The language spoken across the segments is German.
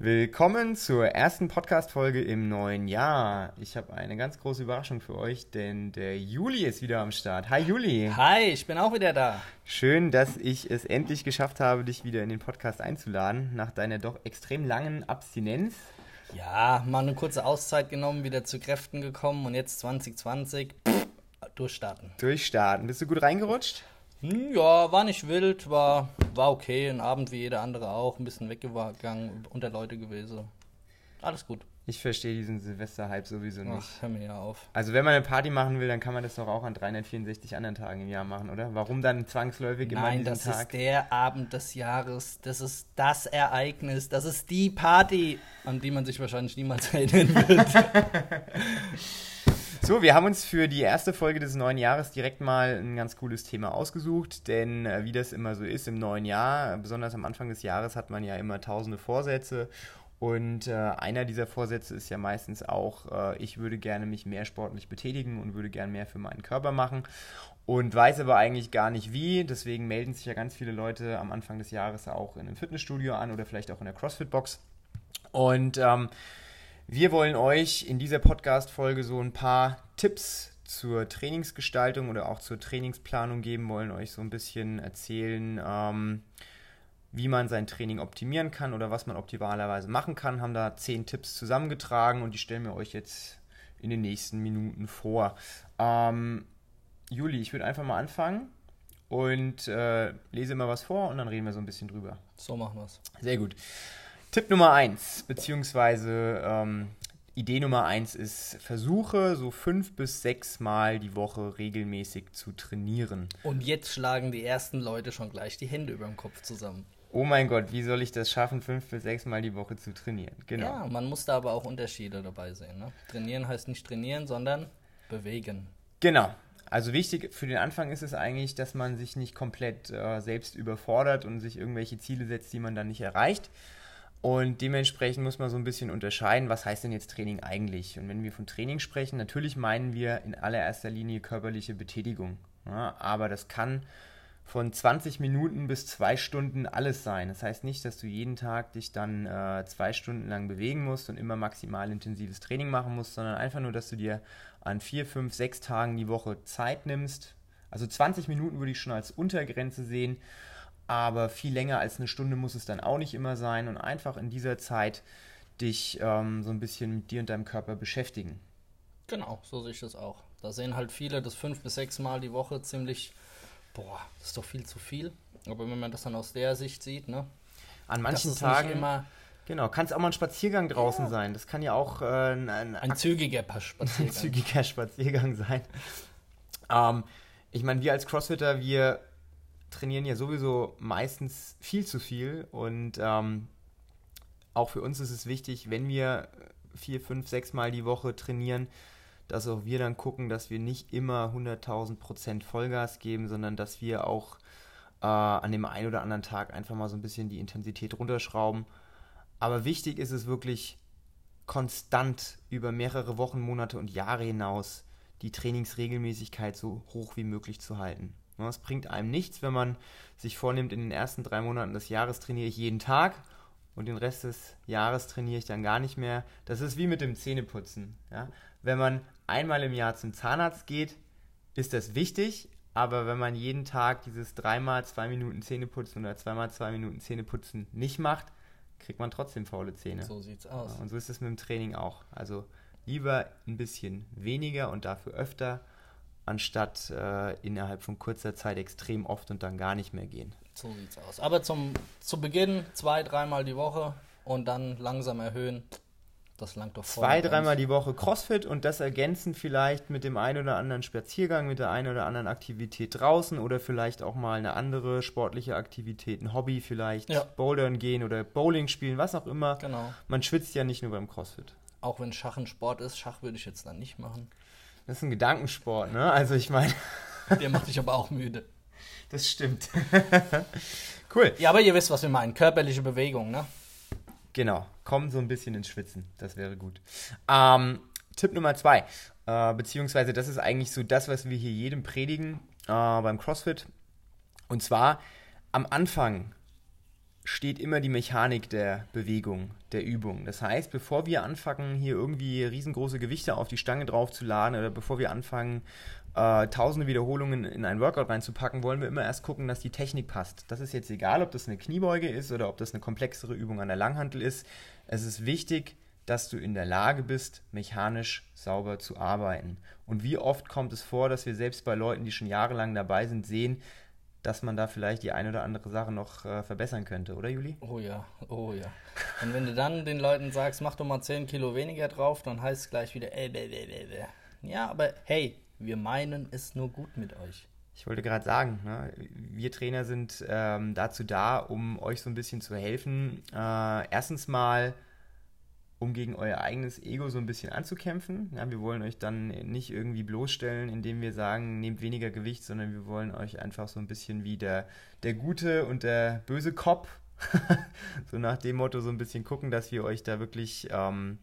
Willkommen zur ersten Podcast-Folge im neuen Jahr. Ich habe eine ganz große Überraschung für euch, denn der Juli ist wieder am Start. Hi Juli. Hi, ich bin auch wieder da. Schön, dass ich es endlich geschafft habe, dich wieder in den Podcast einzuladen, nach deiner doch extrem langen Abstinenz. Ja, mal eine kurze Auszeit genommen, wieder zu Kräften gekommen und jetzt 2020 pff, durchstarten. Durchstarten. Bist du gut reingerutscht? Hm, ja, war nicht wild, war, war okay. Ein Abend wie jeder andere auch. Ein bisschen weggegangen, unter Leute gewesen. Alles gut. Ich verstehe diesen Silvester-Hype sowieso nicht. Ach, hör mir ja auf. Also wenn man eine Party machen will, dann kann man das doch auch an 364 anderen Tagen im Jahr machen, oder? Warum dann zwangsläufig immer Nein, das Tag? ist der Abend des Jahres. Das ist das Ereignis. Das ist die Party, an die man sich wahrscheinlich niemals erinnern wird. So, wir haben uns für die erste Folge des neuen Jahres direkt mal ein ganz cooles Thema ausgesucht, denn äh, wie das immer so ist im neuen Jahr, besonders am Anfang des Jahres hat man ja immer tausende Vorsätze und äh, einer dieser Vorsätze ist ja meistens auch, äh, ich würde gerne mich mehr sportlich betätigen und würde gerne mehr für meinen Körper machen und weiß aber eigentlich gar nicht wie. Deswegen melden sich ja ganz viele Leute am Anfang des Jahres auch in einem Fitnessstudio an oder vielleicht auch in der CrossFit-Box. Und ähm, wir wollen euch in dieser Podcast-Folge so ein paar Tipps zur Trainingsgestaltung oder auch zur Trainingsplanung geben, wollen euch so ein bisschen erzählen, ähm, wie man sein Training optimieren kann oder was man optimalerweise machen kann. Haben da zehn Tipps zusammengetragen und die stellen wir euch jetzt in den nächsten Minuten vor. Ähm, Juli, ich würde einfach mal anfangen und äh, lese immer was vor und dann reden wir so ein bisschen drüber. so machen wir's. Sehr gut. Tipp Nummer eins beziehungsweise ähm, Idee Nummer eins ist, versuche so fünf bis sechs Mal die Woche regelmäßig zu trainieren. Und jetzt schlagen die ersten Leute schon gleich die Hände über dem Kopf zusammen. Oh mein Gott, wie soll ich das schaffen, fünf bis sechs Mal die Woche zu trainieren? Genau. Ja, man muss da aber auch Unterschiede dabei sehen. Ne? Trainieren heißt nicht trainieren, sondern bewegen. Genau. Also wichtig für den Anfang ist es eigentlich, dass man sich nicht komplett äh, selbst überfordert und sich irgendwelche Ziele setzt, die man dann nicht erreicht. Und dementsprechend muss man so ein bisschen unterscheiden, was heißt denn jetzt Training eigentlich? Und wenn wir von Training sprechen, natürlich meinen wir in allererster Linie körperliche Betätigung. Ja, aber das kann von 20 Minuten bis zwei Stunden alles sein. Das heißt nicht, dass du jeden Tag dich dann äh, zwei Stunden lang bewegen musst und immer maximal intensives Training machen musst, sondern einfach nur, dass du dir an vier, fünf, sechs Tagen die Woche Zeit nimmst. Also 20 Minuten würde ich schon als Untergrenze sehen aber viel länger als eine Stunde muss es dann auch nicht immer sein und einfach in dieser Zeit dich ähm, so ein bisschen mit dir und deinem Körper beschäftigen. Genau, so sehe ich das auch. Da sehen halt viele das fünf bis sechs Mal die Woche ziemlich, boah, das ist doch viel zu viel. Aber wenn man das dann aus der Sicht sieht, ne? An manchen Tagen, immer genau, kann es auch mal ein Spaziergang draußen Ja. sein. Das kann ja auch äh, ein, ein, ein zügiger Paar ein Spaziergang. zügiger Spaziergang sein. Ähm, ich meine, wir als Crossfitter, wir trainieren ja sowieso meistens viel zu viel und ähm, auch für uns ist es wichtig, wenn wir vier, fünf, sechs Mal die Woche trainieren, dass auch wir dann gucken, dass wir nicht immer 100.000 Prozent Vollgas geben, sondern dass wir auch äh, an dem einen oder anderen Tag einfach mal so ein bisschen die Intensität runterschrauben. Aber wichtig ist es wirklich konstant über mehrere Wochen, Monate und Jahre hinaus die Trainingsregelmäßigkeit so hoch wie möglich zu halten. Es bringt einem nichts, wenn man sich vornimmt, in den ersten drei Monaten des Jahres trainiere ich jeden Tag und den Rest des Jahres trainiere ich dann gar nicht mehr. Das ist wie mit dem Zähneputzen. Ja? Wenn man einmal im Jahr zum Zahnarzt geht, ist das wichtig, aber wenn man jeden Tag dieses dreimal zwei Minuten Zähneputzen oder zweimal zwei Minuten Zähneputzen nicht macht, kriegt man trotzdem faule Zähne. So sieht's aus. Und so ist es mit dem Training auch. Also lieber ein bisschen weniger und dafür öfter, anstatt äh, innerhalb von kurzer Zeit extrem oft und dann gar nicht mehr gehen. So sieht's aus. Aber zum, zu Beginn zwei, dreimal die Woche und dann langsam erhöhen. Das langt doch voll. Zwei, dreimal die Woche CrossFit und das ergänzen vielleicht mit dem einen oder anderen Spaziergang, mit der einen oder anderen Aktivität draußen oder vielleicht auch mal eine andere sportliche Aktivität, ein Hobby vielleicht, Ja. Bouldern gehen oder Bowling spielen, was auch immer. Genau. Man schwitzt ja nicht nur beim CrossFit. Auch wenn Schach ein Sport ist, Schach würde ich jetzt dann nicht machen. Das ist ein Gedankensport, ne? Also ich meine, Der macht dich aber auch müde. das stimmt. cool. Ja, aber ihr wisst, was wir meinen. Körperliche Bewegung, ne? Genau, komm so ein bisschen ins Schwitzen. Das wäre gut. Ähm, Tipp Nummer zwei, äh, beziehungsweise das ist eigentlich so das, was wir hier jedem predigen äh, beim CrossFit. Und zwar am Anfang steht immer die Mechanik der Bewegung, der Übung. Das heißt, bevor wir anfangen, hier irgendwie riesengroße Gewichte auf die Stange draufzuladen oder bevor wir anfangen, äh, tausende Wiederholungen in ein Workout reinzupacken, wollen wir immer erst gucken, dass die Technik passt. Das ist jetzt egal, ob das eine Kniebeuge ist oder ob das eine komplexere Übung an der Langhantel ist. Es ist wichtig, dass du in der Lage bist, mechanisch sauber zu arbeiten. Und wie oft kommt es vor, dass wir selbst bei Leuten, die schon jahrelang dabei sind, sehen, dass man da vielleicht die eine oder andere Sache noch äh, verbessern könnte, oder Juli? Oh ja, oh ja. Und wenn du dann den Leuten sagst, mach doch mal 10 Kilo weniger drauf, dann heißt es gleich wieder, äh, bäh, bäh, bäh. ja, aber hey, wir meinen es nur gut mit euch. Ich wollte gerade sagen, ne, wir Trainer sind ähm, dazu da, um euch so ein bisschen zu helfen. Äh, erstens mal um gegen euer eigenes Ego so ein bisschen anzukämpfen. Ja, wir wollen euch dann nicht irgendwie bloßstellen, indem wir sagen, nehmt weniger Gewicht, sondern wir wollen euch einfach so ein bisschen wie der, der gute und der böse Kopf, so nach dem Motto so ein bisschen gucken, dass wir euch da wirklich ähm,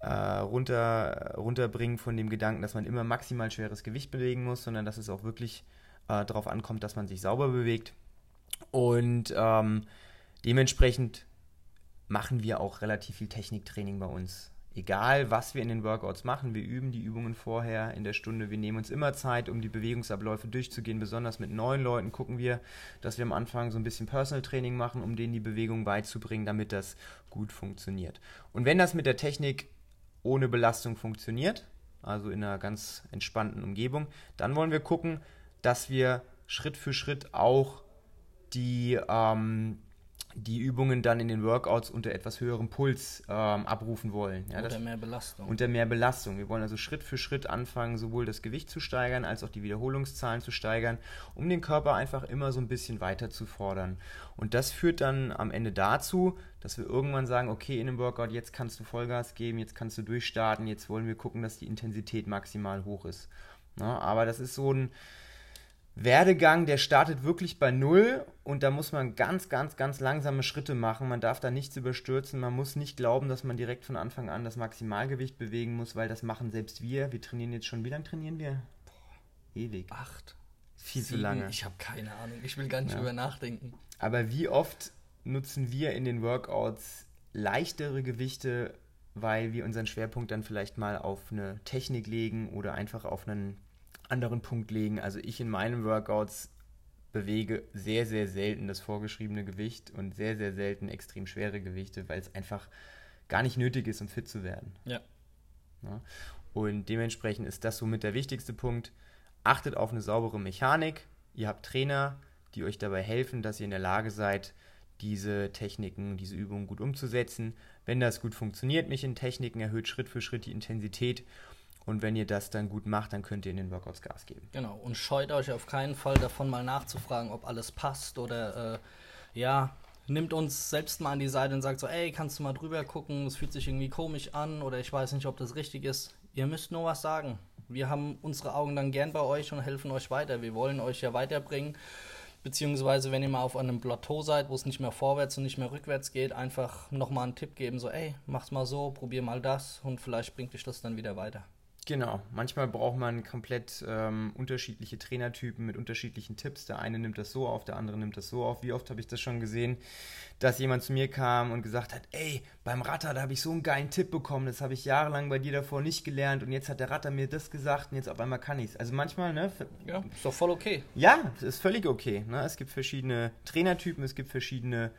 äh, runter, runterbringen von dem Gedanken, dass man immer maximal schweres Gewicht bewegen muss, sondern dass es auch wirklich äh, darauf ankommt, dass man sich sauber bewegt. Und ähm, dementsprechend machen wir auch relativ viel Techniktraining bei uns. Egal, was wir in den Workouts machen, wir üben die Übungen vorher in der Stunde. Wir nehmen uns immer Zeit, um die Bewegungsabläufe durchzugehen. Besonders mit neuen Leuten gucken wir, dass wir am Anfang so ein bisschen Personal Training machen, um denen die Bewegung beizubringen, damit das gut funktioniert. Und wenn das mit der Technik ohne Belastung funktioniert, also in einer ganz entspannten Umgebung, dann wollen wir gucken, dass wir Schritt für Schritt auch die ähm, die Übungen dann in den Workouts unter etwas höherem Puls ähm, abrufen wollen. Ja, unter mehr Belastung. Unter mehr Belastung. Wir wollen also Schritt für Schritt anfangen, sowohl das Gewicht zu steigern, als auch die Wiederholungszahlen zu steigern, um den Körper einfach immer so ein bisschen weiter zu fordern. Und das führt dann am Ende dazu, dass wir irgendwann sagen, okay, in einem Workout, jetzt kannst du Vollgas geben, jetzt kannst du durchstarten, jetzt wollen wir gucken, dass die Intensität maximal hoch ist. Ja, aber das ist so ein Werdegang, der startet wirklich bei Null und da muss man ganz, ganz, ganz langsame Schritte machen. Man darf da nichts überstürzen. Man muss nicht glauben, dass man direkt von Anfang an das Maximalgewicht bewegen muss, weil das machen selbst wir. Wir trainieren jetzt schon. Wie lange trainieren wir? Boah, ewig. Acht. Viel sieben, zu lange. Ich habe keine Ahnung. Ich will gar nicht ja. drüber nachdenken. Aber wie oft nutzen wir in den Workouts leichtere Gewichte, weil wir unseren Schwerpunkt dann vielleicht mal auf eine Technik legen oder einfach auf einen anderen Punkt legen. Also ich in meinen Workouts bewege sehr, sehr selten das vorgeschriebene Gewicht und sehr, sehr selten extrem schwere Gewichte, weil es einfach gar nicht nötig ist, um fit zu werden. Ja. ja. Und dementsprechend ist das somit der wichtigste Punkt. Achtet auf eine saubere Mechanik. Ihr habt Trainer, die euch dabei helfen, dass ihr in der Lage seid, diese Techniken, diese Übungen gut umzusetzen. Wenn das gut funktioniert, mich in Techniken erhöht Schritt für Schritt die Intensität und wenn ihr das dann gut macht, dann könnt ihr in den Workouts Gas geben. Genau. Und scheut euch auf keinen Fall davon, mal nachzufragen, ob alles passt oder äh, ja, nimmt uns selbst mal an die Seite und sagt so, ey, kannst du mal drüber gucken, es fühlt sich irgendwie komisch an oder ich weiß nicht, ob das richtig ist. Ihr müsst nur was sagen. Wir haben unsere Augen dann gern bei euch und helfen euch weiter. Wir wollen euch ja weiterbringen. Beziehungsweise, wenn ihr mal auf einem Plateau seid, wo es nicht mehr vorwärts und nicht mehr rückwärts geht, einfach nochmal einen Tipp geben, so, ey, mach's mal so, probier mal das und vielleicht bringt dich das dann wieder weiter. Genau, manchmal braucht man komplett ähm, unterschiedliche Trainertypen mit unterschiedlichen Tipps. Der eine nimmt das so auf, der andere nimmt das so auf. Wie oft habe ich das schon gesehen, dass jemand zu mir kam und gesagt hat, ey, beim Ratter, da habe ich so einen geilen Tipp bekommen, das habe ich jahrelang bei dir davor nicht gelernt und jetzt hat der Ratter mir das gesagt und jetzt auf einmal kann ich es. Also manchmal, ne? Ja, ist doch voll okay. Ja, ist völlig okay. Ne? Es gibt verschiedene Trainertypen, es gibt verschiedene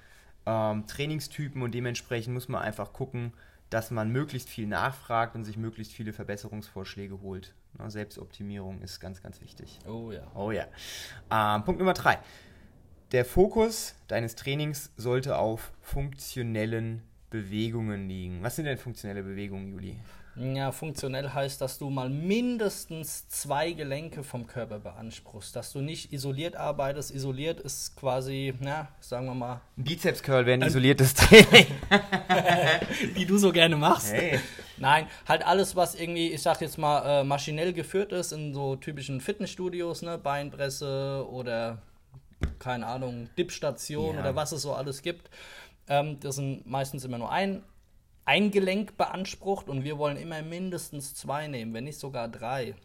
ähm, Trainingstypen und dementsprechend muss man einfach gucken, dass man möglichst viel nachfragt und sich möglichst viele Verbesserungsvorschläge holt. Na, Selbstoptimierung ist ganz, ganz wichtig. Oh ja. Oh ja. Ähm, Punkt Nummer drei. Der Fokus deines Trainings sollte auf funktionellen Bewegungen liegen. Was sind denn funktionelle Bewegungen, Juli? Ja, funktionell heißt, dass du mal mindestens zwei Gelenke vom Körper beanspruchst, dass du nicht isoliert arbeitest. Isoliert ist quasi, na, sagen wir mal. Ein Bizeps-Curl wäre ein isoliertes Training. Die du so gerne machst. Hey. Nein, halt alles, was irgendwie, ich sag jetzt mal, äh, maschinell geführt ist in so typischen Fitnessstudios, ne, Beinpresse oder keine Ahnung, Dipstation ja. oder was es so alles gibt. Ähm, das sind meistens immer nur ein ein Gelenk beansprucht und wir wollen immer mindestens zwei nehmen, wenn nicht sogar drei,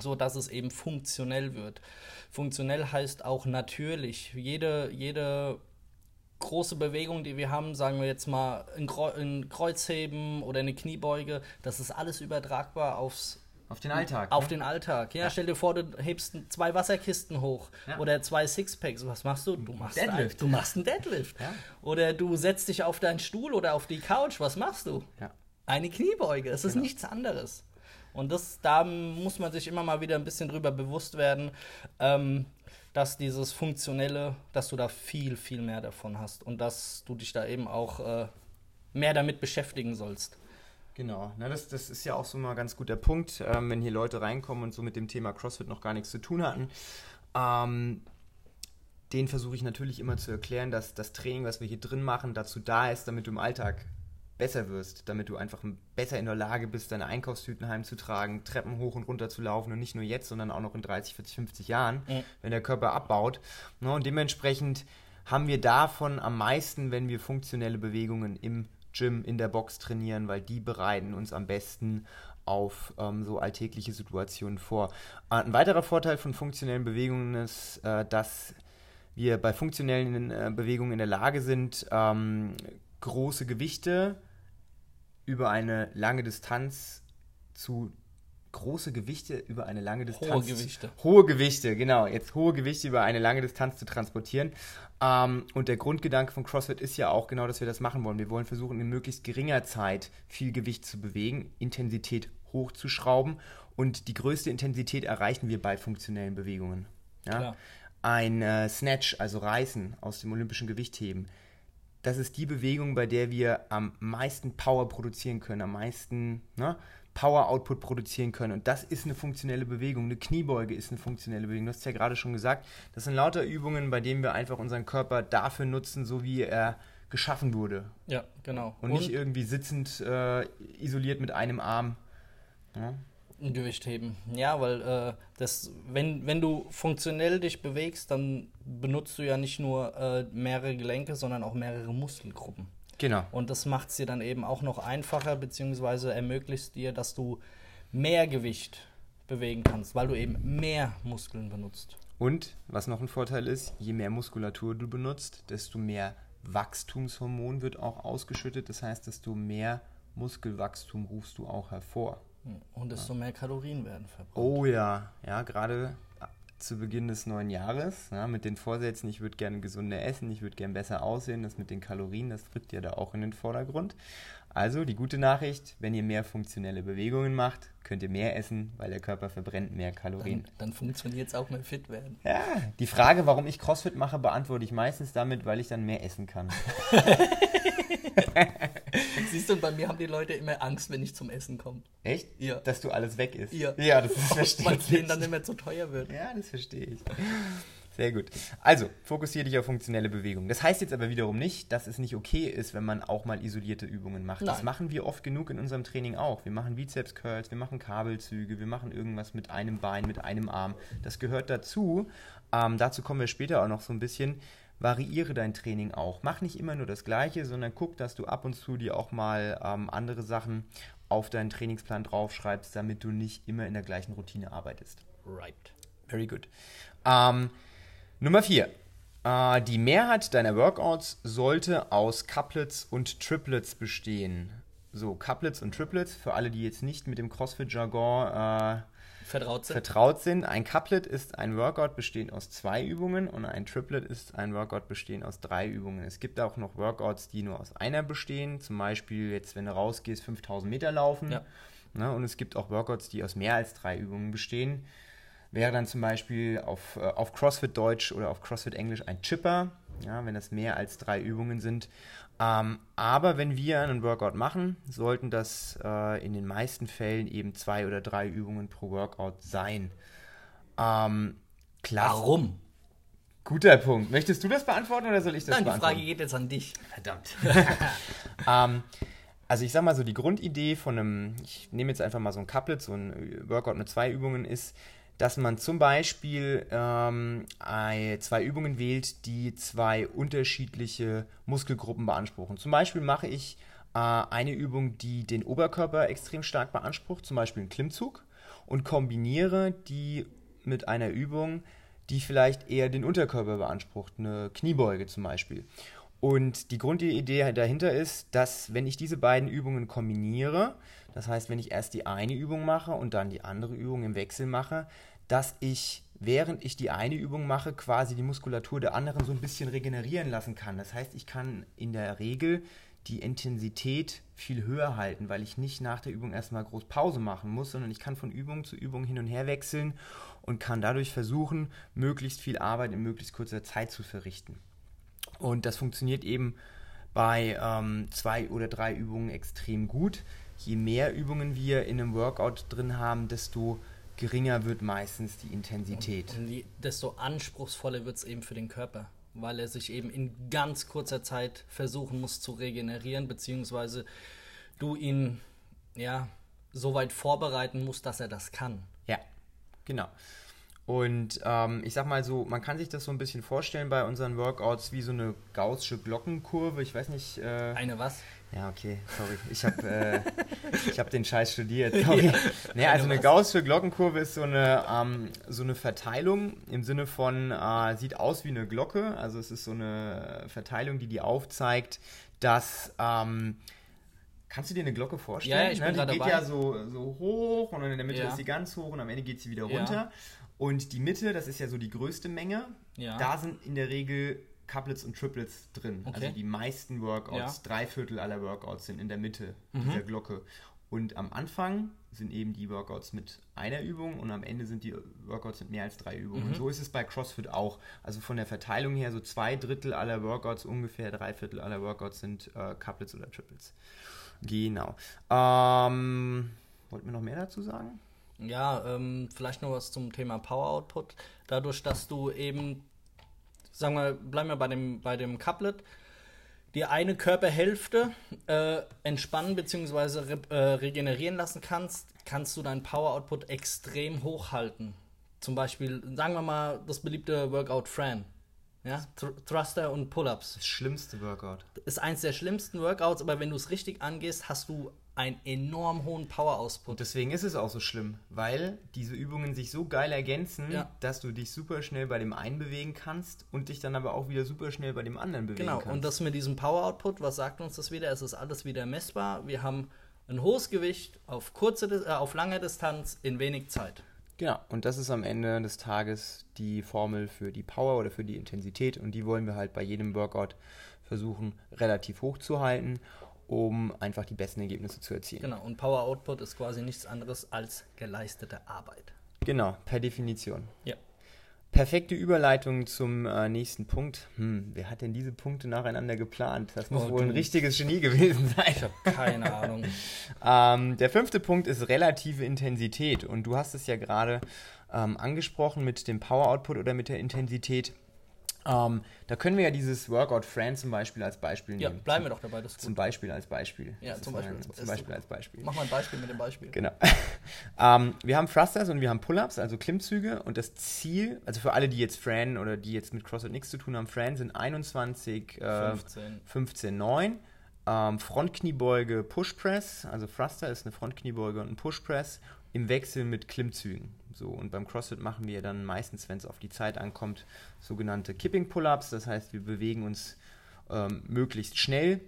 so dass es eben funktionell wird. Funktionell heißt auch natürlich. Jede, jede große Bewegungen, die wir haben, sagen wir jetzt mal ein Kreuzheben oder eine Kniebeuge, das ist alles übertragbar aufs auf den Alltag. Auf ne? den Alltag. Ja, ja, stell dir vor, du hebst zwei Wasserkisten hoch ja. oder zwei Sixpacks. Was machst du? Du machst Deadlift. Ein, du machst einen Deadlift. Ja. Oder du setzt dich auf deinen Stuhl oder auf die Couch. Was machst du? Eine Kniebeuge. Es ist genau. nichts anderes. Und das, da muss man sich immer mal wieder ein bisschen drüber bewusst werden, ähm, dass dieses Funktionelle, dass du da viel, viel mehr davon hast und dass du dich da eben auch äh, mehr damit beschäftigen sollst. Genau, Na, das, das ist ja auch so mal ganz guter Punkt, ähm, wenn hier Leute reinkommen und so mit dem Thema CrossFit noch gar nichts zu tun hatten. Ähm, den versuche ich natürlich immer zu erklären, dass das Training, was wir hier drin machen, dazu da ist, damit du im Alltag besser wirst, damit du einfach besser in der Lage bist, deine Einkaufstüten heimzutragen, Treppen hoch und runter zu laufen und nicht nur jetzt, sondern auch noch in 30, 40, 50 Jahren, mhm. wenn der Körper abbaut. Ne, und dementsprechend haben wir davon am meisten, wenn wir funktionelle Bewegungen im Gym in der Box trainieren, weil die bereiten uns am besten auf ähm, so alltägliche Situationen vor. Äh, ein weiterer Vorteil von funktionellen Bewegungen ist, äh, dass wir bei funktionellen äh, Bewegungen in der Lage sind, ähm, große Gewichte über eine lange Distanz zu große Gewichte über eine lange Distanz. Hohe Gewichte. Hohe Gewichte, genau. Jetzt hohe Gewichte über eine lange Distanz zu transportieren. Ähm, und der Grundgedanke von CrossFit ist ja auch genau, dass wir das machen wollen. Wir wollen versuchen, in möglichst geringer Zeit viel Gewicht zu bewegen, Intensität hochzuschrauben. Und die größte Intensität erreichen wir bei funktionellen Bewegungen. Ja? Ein äh, Snatch, also Reißen aus dem olympischen Gewichtheben, das ist die Bewegung, bei der wir am meisten Power produzieren können, am meisten ne, Power-Output produzieren können. Und das ist eine funktionelle Bewegung. Eine Kniebeuge ist eine funktionelle Bewegung. Du hast ja gerade schon gesagt. Das sind lauter Übungen, bei denen wir einfach unseren Körper dafür nutzen, so wie er geschaffen wurde. Ja, genau. Und, Und nicht irgendwie sitzend äh, isoliert mit einem Arm. Ja? Ein Gewicht heben. Ja, weil äh, das, wenn, wenn du funktionell dich bewegst, dann benutzt du ja nicht nur äh, mehrere Gelenke, sondern auch mehrere Muskelgruppen. Genau. Und das macht es dir dann eben auch noch einfacher, beziehungsweise ermöglicht dir, dass du mehr Gewicht bewegen kannst, weil du eben mehr Muskeln benutzt. Und was noch ein Vorteil ist, je mehr Muskulatur du benutzt, desto mehr Wachstumshormon wird auch ausgeschüttet. Das heißt, desto mehr Muskelwachstum rufst du auch hervor. Und desto ja. mehr Kalorien werden verbraucht. Oh ja, ja, gerade zu Beginn des neuen Jahres ja, mit den Vorsätzen, ich würde gerne gesünder essen, ich würde gerne besser aussehen, das mit den Kalorien, das rückt ja da auch in den Vordergrund. Also die gute Nachricht, wenn ihr mehr funktionelle Bewegungen macht, könnt ihr mehr essen, weil der Körper verbrennt mehr Kalorien. Dann, dann funktioniert es auch mehr fit werden. Ja, die Frage, warum ich CrossFit mache, beantworte ich meistens damit, weil ich dann mehr essen kann. Siehst du, bei mir haben die Leute immer Angst, wenn ich zum Essen komme. Echt? Ja. Dass du alles weg isst? Ja. Ja, das ist verständlich. Weil es denen dann immer zu teuer wird. Ja, das verstehe ich. Sehr gut. Also, fokussiere dich auf funktionelle Bewegungen. Das heißt jetzt aber wiederum nicht, dass es nicht okay ist, wenn man auch mal isolierte Übungen macht. Nein. Das machen wir oft genug in unserem Training auch. Wir machen Bizeps-Curls, wir machen Kabelzüge, wir machen irgendwas mit einem Bein, mit einem Arm. Das gehört dazu. Ähm, dazu kommen wir später auch noch so ein bisschen variiere dein Training auch. Mach nicht immer nur das Gleiche, sondern guck, dass du ab und zu dir auch mal ähm, andere Sachen auf deinen Trainingsplan draufschreibst, damit du nicht immer in der gleichen Routine arbeitest. Right. Very good. Ähm, Nummer 4. Äh, die Mehrheit deiner Workouts sollte aus Couplets und Triplets bestehen. So, Couplets und Triplets, für alle, die jetzt nicht mit dem CrossFit-Jargon äh, vertraut sind. vertraut sind. Ein Couplet ist ein Workout bestehend aus zwei Übungen und ein Triplet ist ein Workout bestehend aus drei Übungen. Es gibt auch noch Workouts, die nur aus einer bestehen. Zum Beispiel jetzt, wenn du rausgehst, 5000 Meter laufen. Ja. Ne? Und es gibt auch Workouts, die aus mehr als drei Übungen bestehen. Wäre dann zum Beispiel auf, äh, auf CrossFit Deutsch oder auf CrossFit Englisch ein Chipper, ja, wenn das mehr als drei Übungen sind. Ähm, aber wenn wir einen Workout machen, sollten das äh, in den meisten Fällen eben zwei oder drei Übungen pro Workout sein. Ähm, Warum? Guter Punkt. Möchtest du das beantworten oder soll ich das Nein, beantworten? Nein, die Frage geht jetzt an dich. Verdammt. ähm, also ich sag mal so, die Grundidee von einem, ich nehme jetzt einfach mal so ein Couplet, so ein Workout mit zwei Übungen ist, dass man zum Beispiel ähm, zwei Übungen wählt, die zwei unterschiedliche Muskelgruppen beanspruchen. Zum Beispiel mache ich äh, eine Übung, die den Oberkörper extrem stark beansprucht, zum Beispiel einen Klimmzug, und kombiniere die mit einer Übung, die vielleicht eher den Unterkörper beansprucht, eine Kniebeuge zum Beispiel. Und die Grundidee dahinter ist, dass wenn ich diese beiden Übungen kombiniere, das heißt, wenn ich erst die eine Übung mache und dann die andere Übung im Wechsel mache, dass ich, während ich die eine Übung mache, quasi die Muskulatur der anderen so ein bisschen regenerieren lassen kann. Das heißt, ich kann in der Regel die Intensität viel höher halten, weil ich nicht nach der Übung erstmal groß Pause machen muss, sondern ich kann von Übung zu Übung hin und her wechseln und kann dadurch versuchen, möglichst viel Arbeit in möglichst kurzer Zeit zu verrichten. Und das funktioniert eben bei ähm, zwei oder drei Übungen extrem gut. Je mehr Übungen wir in einem Workout drin haben, desto geringer wird meistens die Intensität. Und die, desto anspruchsvoller wird es eben für den Körper, weil er sich eben in ganz kurzer Zeit versuchen muss zu regenerieren, beziehungsweise du ihn ja so weit vorbereiten musst, dass er das kann. Ja, genau. Und ähm, ich sag mal so, man kann sich das so ein bisschen vorstellen bei unseren Workouts wie so eine gaußsche Glockenkurve. Ich weiß nicht. Äh, eine was? Ja, okay, sorry. Ich habe äh, hab den Scheiß studiert. Sorry. Ja, naja, also eine gaußsche Glockenkurve ist so eine, ähm, so eine Verteilung im Sinne von, äh, sieht aus wie eine Glocke. Also es ist so eine Verteilung, die dir aufzeigt, dass. Ähm, Kannst du dir eine Glocke vorstellen? Ja, ich bin ne? Die geht dabei. ja so, so hoch und in der Mitte ja. ist sie ganz hoch und am Ende geht sie wieder runter. Ja. Und die Mitte, das ist ja so die größte Menge, ja. da sind in der Regel Couplets und Triplets drin. Okay. Also die meisten Workouts, ja. drei Viertel aller Workouts sind in der Mitte mhm. dieser Glocke. Und am Anfang sind eben die Workouts mit einer Übung und am Ende sind die Workouts mit mehr als drei Übungen. Mhm. Und so ist es bei CrossFit auch. Also von der Verteilung her, so zwei Drittel aller Workouts, ungefähr drei Viertel aller Workouts sind äh, Couplets oder Triples. Genau. Ähm, wollten wir noch mehr dazu sagen? Ja, ähm, vielleicht noch was zum Thema Power Output. Dadurch, dass du eben, sagen wir, bleiben wir bei dem, bei dem Couplet, die eine Körperhälfte äh, entspannen bzw. Re äh, regenerieren lassen kannst, kannst du deinen Power Output extrem hochhalten. Zum Beispiel, sagen wir mal, das beliebte Workout Fran. Ja, Thr Thruster und Pull-ups. Das schlimmste Workout. Ist eins der schlimmsten Workouts, aber wenn du es richtig angehst, hast du einen enorm hohen Power-Output. Und deswegen ist es auch so schlimm, weil diese Übungen sich so geil ergänzen, ja. dass du dich super schnell bei dem einen bewegen kannst und dich dann aber auch wieder super schnell bei dem anderen bewegen genau. kannst. Genau, und das mit diesem Power-Output, was sagt uns das wieder? Es ist alles wieder messbar. Wir haben ein hohes Gewicht auf, kurze, äh, auf lange Distanz in wenig Zeit. Genau, und das ist am Ende des Tages die Formel für die Power oder für die Intensität und die wollen wir halt bei jedem Workout versuchen relativ hoch zu halten um einfach die besten Ergebnisse zu erzielen. Genau, und Power Output ist quasi nichts anderes als geleistete Arbeit. Genau, per Definition. Ja. Perfekte Überleitung zum äh, nächsten Punkt. Hm, wer hat denn diese Punkte nacheinander geplant? Das muss oh, wohl ein richtiges Genie gewesen sein. Ich habe keine Ahnung. ähm, der fünfte Punkt ist relative Intensität. Und du hast es ja gerade ähm, angesprochen mit dem Power Output oder mit der Intensität. Ähm, da können wir ja dieses Workout Friend zum Beispiel als Beispiel nehmen. Ja, bleiben wir doch dabei. Das zum Beispiel als Beispiel. Ja, zum Beispiel, ein, zum Beispiel als Beispiel. Mach mal ein Beispiel mit dem Beispiel. Genau. ähm, wir haben Thrusters und wir haben Pull-Ups, also Klimmzüge. Und das Ziel, also für alle, die jetzt Fran oder die jetzt mit CrossFit nichts zu tun haben, Fran sind 21, äh, 15. 15, 9. Ähm, Frontkniebeuge Push Press, also Thruster ist eine Frontkniebeuge und ein Push Press im Wechsel mit Klimmzügen. So, und beim CrossFit machen wir dann meistens, wenn es auf die Zeit ankommt, sogenannte Kipping Pull-Ups. Das heißt, wir bewegen uns ähm, möglichst schnell.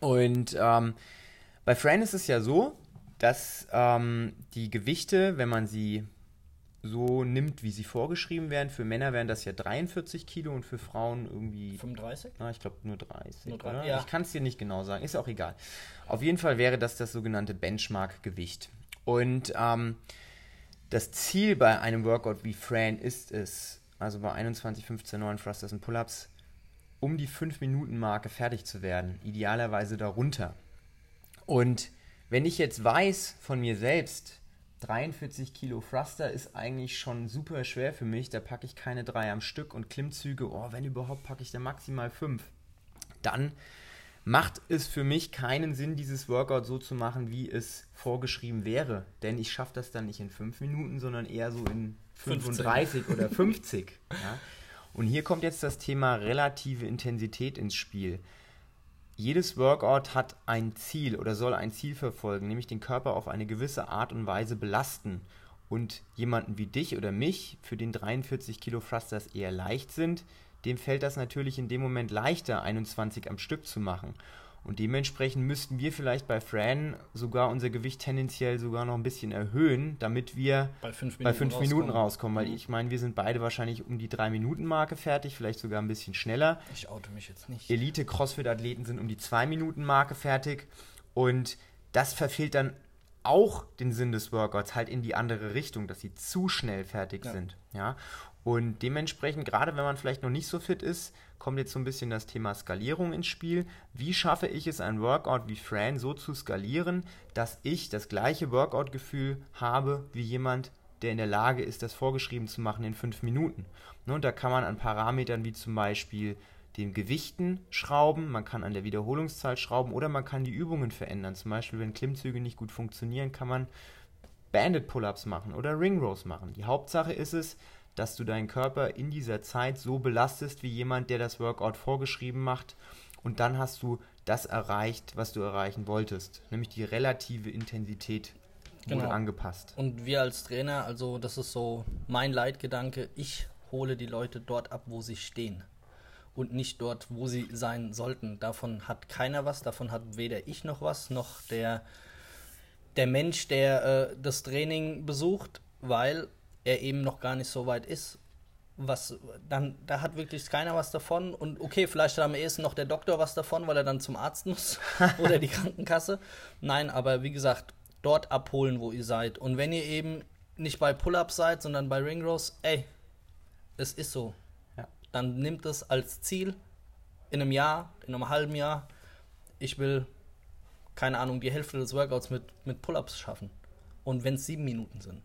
Und ähm, bei Fran ist es ja so, dass ähm, die Gewichte, wenn man sie so nimmt, wie sie vorgeschrieben werden, für Männer wären das ja 43 Kilo und für Frauen irgendwie. 35? Na, ich glaube nur 30. Nur 30 ja. Ich kann es dir nicht genau sagen, ist auch egal. Auf jeden Fall wäre das das sogenannte Benchmark-Gewicht. Und ähm, das Ziel bei einem Workout wie Fran ist es, also bei 21, 15, 9 Thrusters und Pull-Ups, um die 5-Minuten-Marke fertig zu werden. Idealerweise darunter. Und wenn ich jetzt weiß von mir selbst, 43 Kilo Thruster ist eigentlich schon super schwer für mich, da packe ich keine drei am Stück und Klimmzüge, oh, wenn überhaupt, packe ich da maximal fünf. Dann macht es für mich keinen Sinn, dieses Workout so zu machen, wie es vorgeschrieben wäre. Denn ich schaffe das dann nicht in 5 Minuten, sondern eher so in 35 15. oder 50. Ja? Und hier kommt jetzt das Thema relative Intensität ins Spiel. Jedes Workout hat ein Ziel oder soll ein Ziel verfolgen, nämlich den Körper auf eine gewisse Art und Weise belasten. Und jemanden wie dich oder mich, für den 43 Kilo Thrusters eher leicht sind, dem fällt das natürlich in dem Moment leichter, 21 am Stück zu machen. Und dementsprechend müssten wir vielleicht bei Fran sogar unser Gewicht tendenziell sogar noch ein bisschen erhöhen, damit wir bei fünf Minuten, bei fünf rauskommen. Minuten rauskommen. Weil ich meine, wir sind beide wahrscheinlich um die drei Minuten Marke fertig, vielleicht sogar ein bisschen schneller. Ich oute mich jetzt nicht. Elite-Crossfit-Athleten sind um die zwei Minuten Marke fertig. Und das verfehlt dann auch den Sinn des Workouts halt in die andere Richtung, dass sie zu schnell fertig Ja. sind. Ja. Und dementsprechend, gerade wenn man vielleicht noch nicht so fit ist, kommt jetzt so ein bisschen das Thema Skalierung ins Spiel. Wie schaffe ich es, ein Workout wie Fran so zu skalieren, dass ich das gleiche Workout-Gefühl habe wie jemand, der in der Lage ist, das vorgeschrieben zu machen in fünf Minuten. Ne, und da kann man an Parametern wie zum Beispiel den Gewichten schrauben, man kann an der Wiederholungszahl schrauben oder man kann die Übungen verändern. Zum Beispiel, wenn Klimmzüge nicht gut funktionieren, kann man Banded Pull-ups machen oder Ring Rows machen. Die Hauptsache ist es, dass du deinen Körper in dieser Zeit so belastest wie jemand, der das Workout vorgeschrieben macht und dann hast du das erreicht, was du erreichen wolltest, nämlich die relative Intensität wurde Genau. angepasst. Und wir als Trainer, also das ist so mein Leitgedanke, ich hole die Leute dort ab, wo sie stehen. Und nicht dort, wo sie sein sollten. Davon hat keiner was, davon hat weder ich noch was, noch der, der Mensch, der äh, das Training besucht, weil er eben noch gar nicht so weit ist. Was dann, da hat wirklich keiner was davon. Und okay, vielleicht hat am ehesten noch der Doktor was davon, weil er dann zum Arzt muss oder die Krankenkasse. Nein, aber wie gesagt, dort abholen, wo ihr seid. Und wenn ihr eben nicht bei Pull-Ups seid, sondern bei Ring Rows, ey, es ist so. Ja. Dann nimmt es als Ziel in einem Jahr, in einem halben Jahr, ich will, keine Ahnung, die Hälfte des Workouts mit, mit Pull-Ups schaffen. Und wenn es sieben Minuten sind.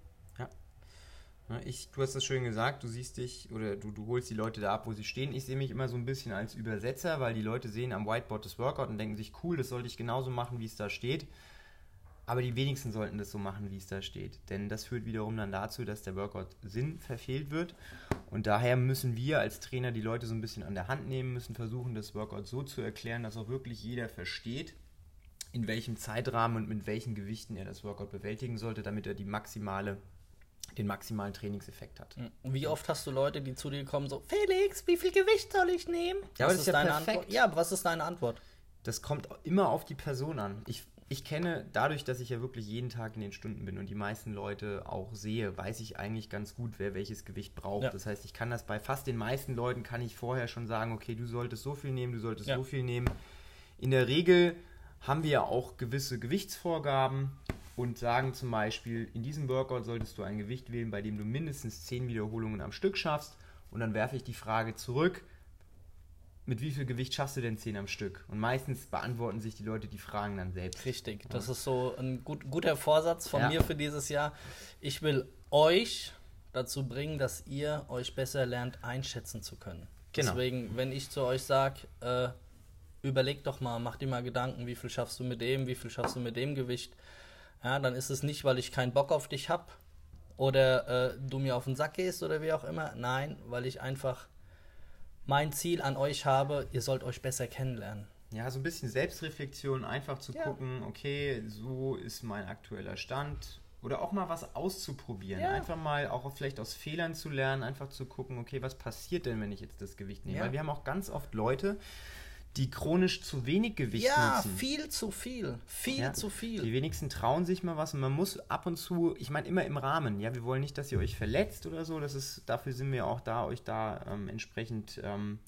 Ja, Ich, du hast das schön gesagt, du siehst dich oder du, du holst die Leute da ab, wo sie stehen. Ich sehe mich immer so ein bisschen als Übersetzer, weil die Leute sehen am Whiteboard das Workout und denken sich, cool, das sollte ich genauso machen, wie es da steht. Aber die wenigsten sollten das so machen, wie es da steht. Denn das führt wiederum dann dazu, dass der Workout Sinn verfehlt wird. Und daher müssen wir als Trainer die Leute so ein bisschen an der Hand nehmen, müssen versuchen, das Workout so zu erklären, dass auch wirklich jeder versteht, in welchem Zeitrahmen und mit welchen Gewichten er das Workout bewältigen sollte, damit er die maximale, den maximalen Trainingseffekt hat. Und wie oft hast du Leute, die zu dir kommen, so, Felix, wie viel Gewicht soll ich nehmen? Ja, aber was das ist ja deine perfekt. Antwort? Ja, aber was ist deine Antwort? Das kommt immer auf die Person an. Ich, ich kenne, dadurch, dass ich ja wirklich jeden Tag in den Stunden bin und die meisten Leute auch sehe, weiß ich eigentlich ganz gut, wer welches Gewicht braucht. Ja. Das heißt, ich kann das bei fast den meisten Leuten, kann ich vorher schon sagen, okay, du solltest so viel nehmen, du solltest Ja. so viel nehmen. In der Regel haben wir ja auch gewisse Gewichtsvorgaben und sagen zum Beispiel, in diesem Workout solltest du ein Gewicht wählen, bei dem du mindestens 10 Wiederholungen am Stück schaffst. Und dann werfe ich die Frage zurück, mit wie viel Gewicht schaffst du denn 10 am Stück? Und meistens beantworten sich die Leute die Fragen dann selbst. Richtig, das ist so ein gut, guter Vorsatz von Ja. mir für dieses Jahr. Ich will euch dazu bringen, dass ihr euch besser lernt einschätzen zu können. Genau. Deswegen, wenn ich zu euch sage, äh, überleg doch mal, mach dir mal Gedanken, wie viel schaffst du mit dem, wie viel schaffst du mit dem Gewicht, ja, dann ist es nicht, weil ich keinen Bock auf dich habe oder äh, du mir auf den Sack gehst oder wie auch immer. Nein, weil ich einfach mein Ziel an euch habe, ihr sollt euch besser kennenlernen. Ja, so ein bisschen Selbstreflexion, einfach zu Ja. gucken, okay, so ist mein aktueller Stand. Oder auch mal was auszuprobieren. Ja. Einfach mal auch vielleicht aus Fehlern zu lernen, einfach zu gucken, okay, was passiert denn, wenn ich jetzt das Gewicht nehme? Ja. Weil wir haben auch ganz oft Leute, die chronisch zu wenig Gewicht Ja, nutzen. viel zu viel. Viel Ja, zu viel. Die wenigsten trauen sich mal was und man muss ab und zu, ich meine immer im Rahmen, ja, wir wollen nicht, dass ihr euch verletzt oder so, das ist, dafür sind wir auch da, euch da ähm, entsprechend ähm,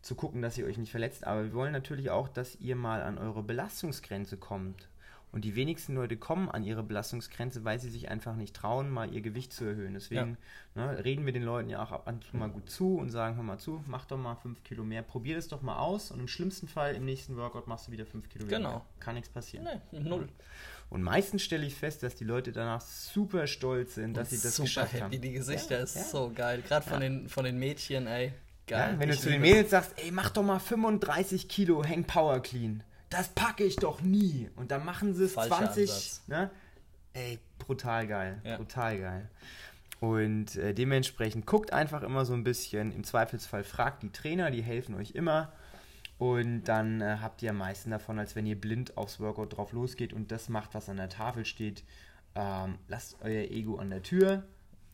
zu gucken, dass ihr euch nicht verletzt, aber wir wollen natürlich auch, dass ihr mal an eure Belastungsgrenze kommt. Und die wenigsten Leute kommen an ihre Belastungsgrenze, weil sie sich einfach nicht trauen, mal ihr Gewicht zu erhöhen. Deswegen ne, reden wir den Leuten ja auch ab und zu mal gut zu und sagen, hör mal zu, mach doch mal 5 Kilo mehr, probier das doch mal aus und im schlimmsten Fall im nächsten Workout machst du wieder 5 Kilo Genau. weniger. Kann nichts passieren. Nee, null. Und meistens stelle ich fest, dass die Leute danach super stolz sind, dass sie das Super geschafft happy, haben. die Gesichter Ja, ist ja. so geil. Gerade von, den, von den Mädchen, ey. Geil. Ja, wenn du zu den Mädels sagst, ey, mach doch mal 35 Kilo Hang Power Clean. Das packe ich doch nie. Und dann machen sie es Falscher 20. Ansatz. Ne? Ey, brutal geil. Ja. Brutal geil. Und äh, dementsprechend guckt einfach immer so ein bisschen. Im Zweifelsfall fragt die Trainer, die helfen euch immer. Und dann äh, habt ihr am meisten davon, als wenn ihr blind aufs Workout drauf losgeht und das macht, was an der Tafel steht. Ähm, lasst euer Ego an der Tür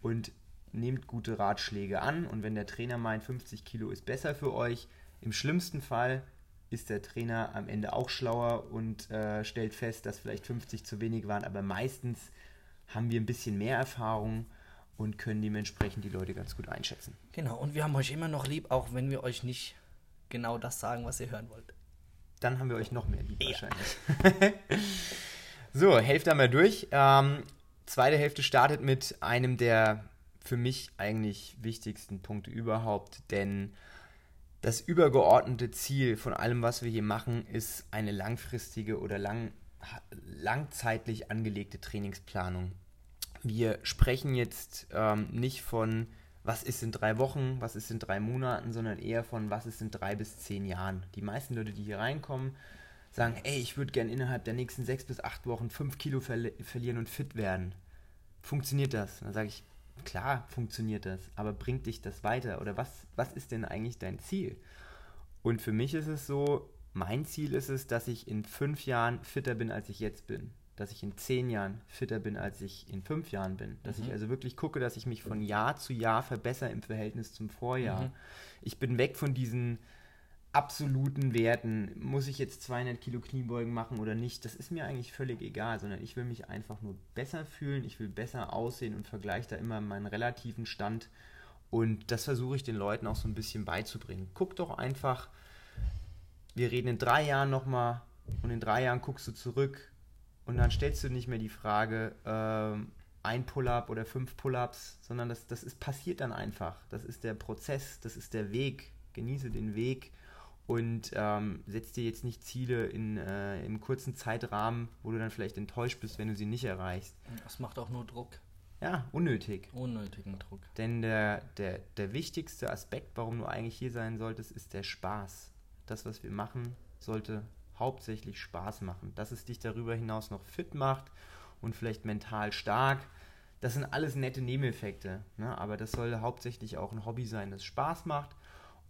und nehmt gute Ratschläge an und wenn der Trainer meint, 50 Kilo ist besser für euch, im schlimmsten Fall ist der Trainer am Ende auch schlauer und äh, stellt fest, dass vielleicht 50 zu wenig waren, aber meistens haben wir ein bisschen mehr Erfahrung und können dementsprechend die Leute ganz gut einschätzen. Genau, und wir haben euch immer noch lieb, auch wenn wir euch nicht genau das sagen, was ihr hören wollt. Dann haben wir euch noch mehr lieb ja. wahrscheinlich. so, Hälfte haben wir durch. Ähm, zweite Hälfte startet mit einem der für mich eigentlich wichtigsten Punkte überhaupt, denn das übergeordnete Ziel von allem, was wir hier machen, ist eine langfristige oder lang, langzeitlich angelegte Trainingsplanung. Wir sprechen jetzt ähm, nicht von, was ist in drei Wochen, was ist in drei Monaten, sondern eher von, was ist in drei bis zehn Jahren. Die meisten Leute, die hier reinkommen, sagen, ey, ich würde gerne innerhalb der nächsten sechs bis acht Wochen fünf Kilo verli verlieren und fit werden. Funktioniert das? Dann sage ich, klar funktioniert das, aber bringt dich das weiter? Oder was, was ist denn eigentlich dein Ziel? Und für mich ist es so, mein Ziel ist es, dass ich in fünf Jahren fitter bin, als ich jetzt bin. Dass ich in zehn Jahren fitter bin, als ich in fünf Jahren bin. Dass mhm. ich also wirklich gucke, dass ich mich von Jahr zu Jahr verbessere im Verhältnis zum Vorjahr. Mhm. Ich bin weg von diesen absoluten Werten, muss ich jetzt 200 Kilo Kniebeugen machen oder nicht, das ist mir eigentlich völlig egal, sondern ich will mich einfach nur besser fühlen, ich will besser aussehen und vergleiche da immer meinen relativen Stand und das versuche ich den Leuten auch so ein bisschen beizubringen. Guck doch einfach, wir reden in drei Jahren nochmal und in drei Jahren guckst du zurück und dann stellst du nicht mehr die Frage, ähm, ein Pull-up oder fünf Pull-ups, sondern das, das ist, passiert dann einfach. Das ist der Prozess, das ist der Weg. Genieße den Weg und ähm, setz dir jetzt nicht Ziele in, äh, im kurzen Zeitrahmen, wo du dann vielleicht enttäuscht bist, wenn du sie nicht erreichst. Das macht auch nur Druck. Ja, unnötig. Unnötigen Druck. Denn der, der, der wichtigste Aspekt, warum du eigentlich hier sein solltest, ist der Spaß. Das, was wir machen, sollte hauptsächlich Spaß machen. Dass es dich darüber hinaus noch fit macht und vielleicht mental stark, das sind alles nette Nebeneffekte. Ne? Aber das soll hauptsächlich auch ein Hobby sein, das Spaß macht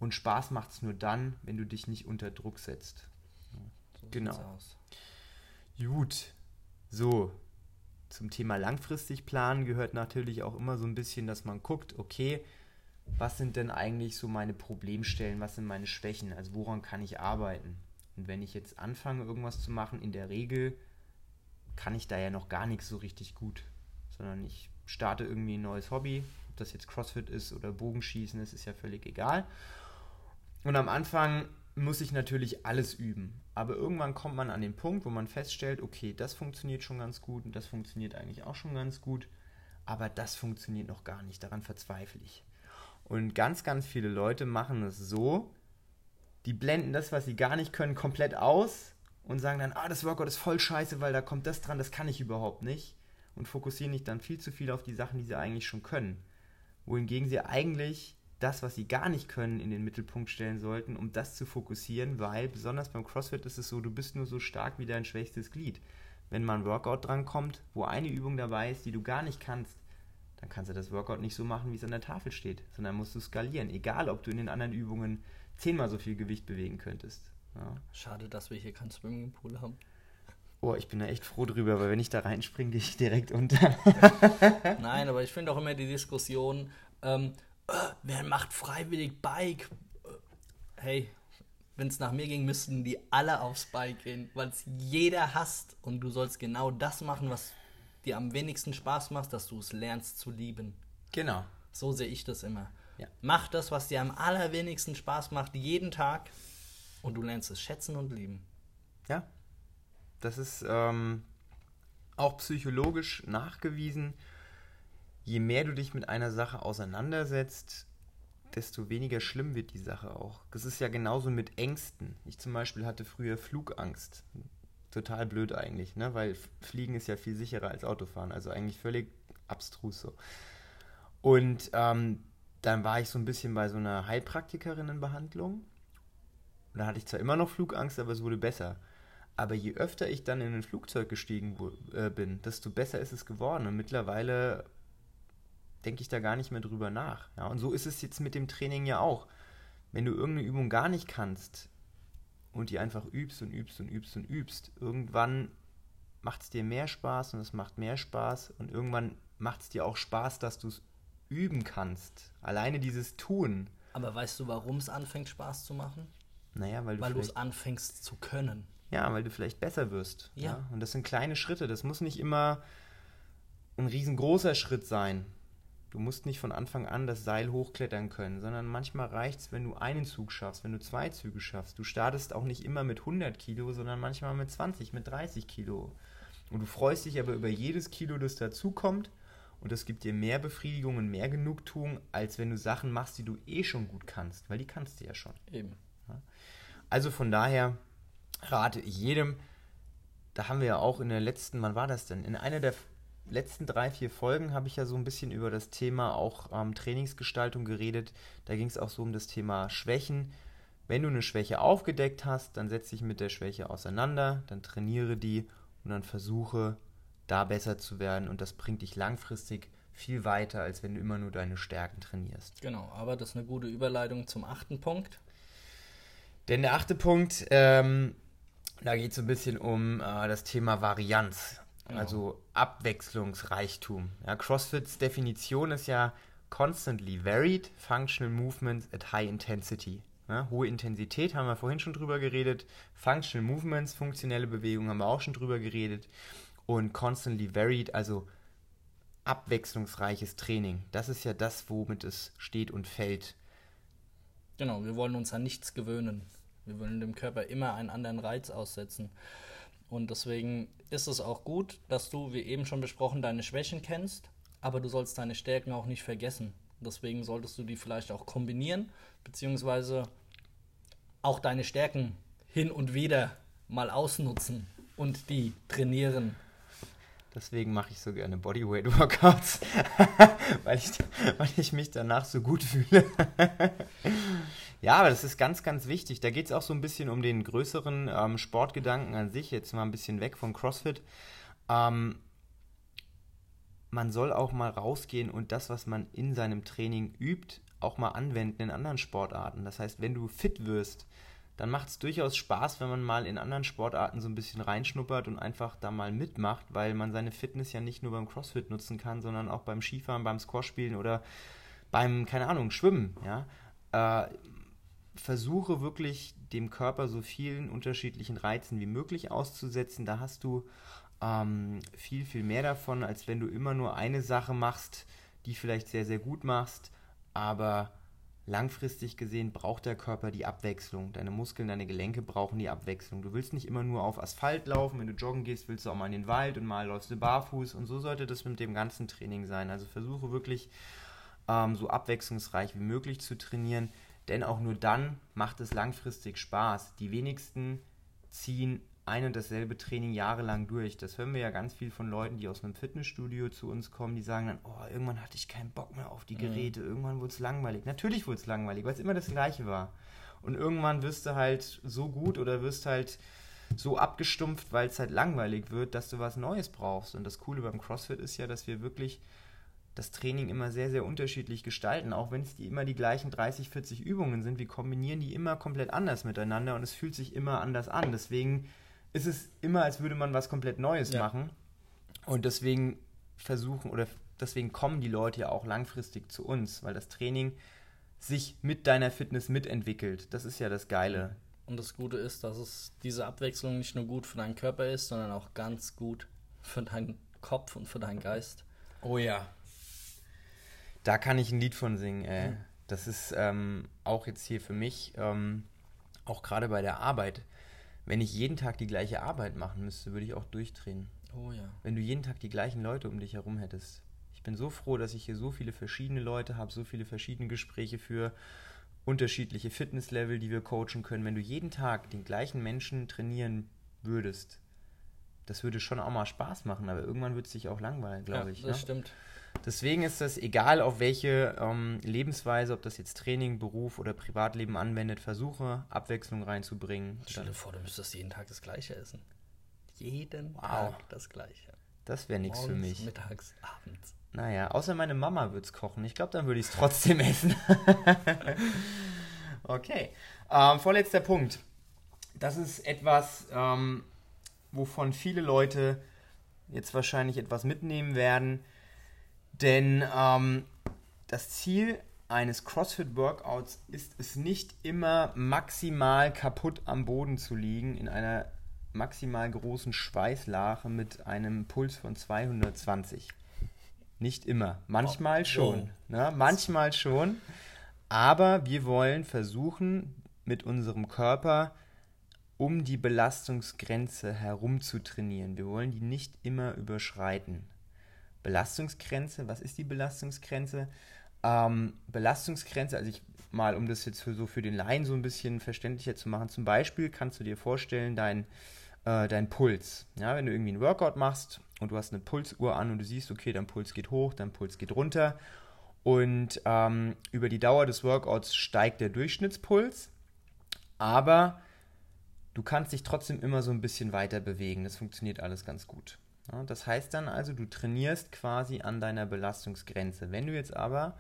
und Spaß macht es nur dann, wenn du dich nicht unter Druck setzt. So genau. Gut. So. Zum Thema langfristig planen gehört natürlich auch immer so ein bisschen, dass man guckt, okay, was sind denn eigentlich so meine Problemstellen, was sind meine Schwächen, also woran kann ich arbeiten? Und wenn ich jetzt anfange, irgendwas zu machen, in der Regel kann ich da ja noch gar nichts so richtig gut, sondern ich starte irgendwie ein neues Hobby, ob das jetzt CrossFit ist oder Bogenschießen, das ist ja völlig egal. Und am Anfang muss ich natürlich alles üben. Aber irgendwann kommt man an den Punkt, wo man feststellt, okay, das funktioniert schon ganz gut und das funktioniert eigentlich auch schon ganz gut, aber das funktioniert noch gar nicht. Daran verzweifle ich. Und ganz, ganz viele Leute machen es so, die blenden das, was sie gar nicht können, komplett aus und sagen dann, ah, das Workout ist voll scheiße, weil da kommt das dran, das kann ich überhaupt nicht. Und fokussieren nicht dann viel zu viel auf die Sachen, die sie eigentlich schon können. Wohingegen sie eigentlich das, was sie gar nicht können, in den Mittelpunkt stellen sollten, um das zu fokussieren, weil besonders beim CrossFit ist es so, du bist nur so stark wie dein schwächstes Glied. Wenn mal ein Workout drankommt, wo eine Übung dabei ist, die du gar nicht kannst, dann kannst du das Workout nicht so machen, wie es an der Tafel steht, sondern musst du skalieren. Egal, ob du in den anderen Übungen zehnmal so viel Gewicht bewegen könntest. Ja. Schade, dass wir hier keinen Swimmingpool haben. Oh, ich bin da echt froh drüber, weil wenn ich da reinspringe, gehe ich direkt unter. Nein, aber ich finde auch immer die Diskussion, ähm, äh, wer macht freiwillig Bike? Äh, hey, wenn es nach mir ging, müssten die alle aufs Bike gehen, weil es jeder hasst und du sollst genau das machen, was dir am wenigsten Spaß macht, dass du es lernst zu lieben. Genau. So sehe ich das immer. Ja. Mach das, was dir am allerwenigsten Spaß macht, jeden Tag und du lernst es schätzen und lieben. Ja. Das ist ähm, auch psychologisch nachgewiesen je mehr du dich mit einer Sache auseinandersetzt, desto weniger schlimm wird die Sache auch. Das ist ja genauso mit Ängsten. Ich zum Beispiel hatte früher Flugangst. Total blöd eigentlich, ne? weil Fliegen ist ja viel sicherer als Autofahren. Also eigentlich völlig abstrus so. Und ähm, dann war ich so ein bisschen bei so einer Heilpraktikerinnenbehandlung. Und da hatte ich zwar immer noch Flugangst, aber es wurde besser. Aber je öfter ich dann in ein Flugzeug gestiegen äh, bin, desto besser ist es geworden. Und mittlerweile denke ich da gar nicht mehr drüber nach. Ja, und so ist es jetzt mit dem Training ja auch. Wenn du irgendeine Übung gar nicht kannst und die einfach übst und übst und übst und übst, irgendwann macht es dir mehr Spaß und es macht mehr Spaß und irgendwann macht es dir auch Spaß, dass du es üben kannst, alleine dieses Tun. Aber weißt du, warum es anfängt Spaß zu machen? Naja, weil du Weil es anfängst zu können. ja, weil du vielleicht besser wirst. Ja. Und das sind kleine Schritte. Das muss nicht immer ein riesengroßer Schritt sein. Du musst nicht von Anfang an das Seil hochklettern können, sondern manchmal reicht es, wenn du einen Zug schaffst, wenn du zwei Züge schaffst. Du startest auch nicht immer mit 100 Kilo, sondern manchmal mit 20, mit 30 Kilo. Und du freust dich aber über jedes Kilo, das dazukommt. Und das gibt dir mehr Befriedigung und mehr Genugtuung, als wenn du Sachen machst, die du eh schon gut kannst, weil die kannst du ja schon. Eben. Also von daher rate ich jedem, da haben wir ja auch in der letzten, wann war das denn? In einer der letzten drei, vier Folgen habe ich ja so ein bisschen über das Thema auch ähm, Trainingsgestaltung geredet. Da ging es auch so um das Thema Schwächen. Wenn du eine Schwäche aufgedeckt hast, dann setz dich mit der Schwäche auseinander, dann trainiere die und dann versuche da besser zu werden und das bringt dich langfristig viel weiter, als wenn du immer nur deine Stärken trainierst. Genau, aber das ist eine gute Überleitung zum achten Punkt. Denn der achte Punkt, ähm, da geht es so ein bisschen um äh, das Thema Varianz, Also Abwechslungsreichtum. Ja, CrossFits Definition ist ja constantly varied functional movements at high intensity. Ja, hohe Intensität haben wir vorhin schon drüber geredet. Functional Movements, funktionelle Bewegungen haben wir auch schon drüber geredet. Und constantly varied, also abwechslungsreiches Training. Das ist ja das, womit es steht und fällt. Genau, wir wollen uns an nichts gewöhnen. Wir wollen dem Körper immer einen anderen Reiz aussetzen. Und deswegen ist es auch gut, dass du, wie eben schon besprochen, deine Schwächen kennst, aber du sollst deine Stärken auch nicht vergessen. Deswegen solltest du die vielleicht auch kombinieren, beziehungsweise auch deine Stärken hin und wieder mal ausnutzen und die trainieren. Deswegen mache ich so gerne Bodyweight-Workouts, weil, ich, weil ich mich danach so gut fühle. Ja, aber das ist ganz, ganz wichtig. Da geht es auch so ein bisschen um den größeren ähm, Sportgedanken an sich, jetzt mal ein bisschen weg von CrossFit. Ähm, man soll auch mal rausgehen und das, was man in seinem Training übt, auch mal anwenden in anderen Sportarten. Das heißt, wenn du fit wirst, dann macht es durchaus Spaß, wenn man mal in anderen Sportarten so ein bisschen reinschnuppert und einfach da mal mitmacht, weil man seine Fitness ja nicht nur beim CrossFit nutzen kann, sondern auch beim Skifahren, beim Squash-Spielen oder beim, keine Ahnung, Schwimmen. Ja? Äh, versuche wirklich dem Körper so vielen unterschiedlichen Reizen wie möglich auszusetzen. Da hast du ähm, viel, viel mehr davon, als wenn du immer nur eine Sache machst, die vielleicht sehr, sehr gut machst, aber langfristig gesehen braucht der Körper die Abwechslung. Deine Muskeln, deine Gelenke brauchen die Abwechslung. Du willst nicht immer nur auf Asphalt laufen. Wenn du joggen gehst, willst du auch mal in den Wald und mal läufst du barfuß. Und so sollte das mit dem ganzen Training sein. Also versuche wirklich ähm, so abwechslungsreich wie möglich zu trainieren. Denn auch nur dann macht es langfristig Spaß. Die wenigsten ziehen ein und dasselbe Training jahrelang durch. Das hören wir ja ganz viel von Leuten, die aus einem Fitnessstudio zu uns kommen, die sagen dann, oh, irgendwann hatte ich keinen Bock mehr auf die Geräte, mhm. irgendwann wurde es langweilig. Natürlich wurde es langweilig, weil es immer das Gleiche war. Und irgendwann wirst du halt so gut oder wirst halt so abgestumpft, weil es halt langweilig wird, dass du was Neues brauchst. Und das Coole beim CrossFit ist ja, dass wir wirklich das Training immer sehr, sehr unterschiedlich gestalten, auch wenn es die immer die gleichen 30, 40 Übungen sind. Wir kombinieren die immer komplett anders miteinander und es fühlt sich immer anders an. Deswegen ist es immer, als würde man was komplett Neues ja. machen. Und deswegen versuchen oder deswegen kommen die Leute ja auch langfristig zu uns, weil das Training sich mit deiner Fitness mitentwickelt. Das ist ja das Geile. Und das Gute ist, dass es diese Abwechslung nicht nur gut für deinen Körper ist, sondern auch ganz gut für deinen Kopf und für deinen Geist. Oh ja. Da kann ich ein Lied von singen, ey. Mhm. Das ist ähm, auch jetzt hier für mich, ähm, auch gerade bei der Arbeit wenn ich jeden Tag die gleiche Arbeit machen müsste, würde ich auch durchdrehen. Oh ja. Wenn du jeden Tag die gleichen Leute um dich herum hättest. Ich bin so froh, dass ich hier so viele verschiedene Leute habe, so viele verschiedene Gespräche für unterschiedliche Fitnesslevel, die wir coachen können. Wenn du jeden Tag den gleichen Menschen trainieren würdest, das würde schon auch mal Spaß machen, aber irgendwann wird es dich auch langweilen, glaube ja, ich. Das ne? stimmt. Deswegen ist das egal, auf welche ähm, Lebensweise, ob das jetzt Training, Beruf oder Privatleben anwendet, versuche Abwechslung reinzubringen. Stell dir vor, du müsstest jeden Tag das Gleiche essen. Jeden wow. Tag das Gleiche. Das wäre nichts für mich. Mittags, abends. Naja, außer meine Mama würde es kochen. Ich glaube, dann würde ich es trotzdem essen. okay. Ähm, vorletzter Punkt. Das ist etwas, ähm, wovon viele Leute jetzt wahrscheinlich etwas mitnehmen werden denn ähm, das Ziel eines CrossFit-Workouts ist es nicht immer maximal kaputt am Boden zu liegen in einer maximal großen Schweißlache mit einem Puls von 220. Nicht immer. Manchmal Oh, schon. oh. Ne? Manchmal schon. Aber wir wollen versuchen, mit unserem Körper um die Belastungsgrenze herum zu trainieren. Wir wollen die nicht immer überschreiten. Belastungsgrenze, was ist die Belastungsgrenze? Ähm, Belastungsgrenze, also ich mal, um das jetzt für, so für den Laien so ein bisschen verständlicher zu machen, zum Beispiel kannst du dir vorstellen, dein, äh, dein Puls. Ja, wenn du irgendwie einen Workout machst und du hast eine Pulsuhr an und du siehst, okay, dein Puls geht hoch, dein Puls geht runter und ähm, über die Dauer des Workouts steigt der Durchschnittspuls, aber du kannst dich trotzdem immer so ein bisschen weiter bewegen. Das funktioniert alles ganz gut. Ja, das heißt dann also, du trainierst quasi an deiner Belastungsgrenze. Wenn du jetzt aber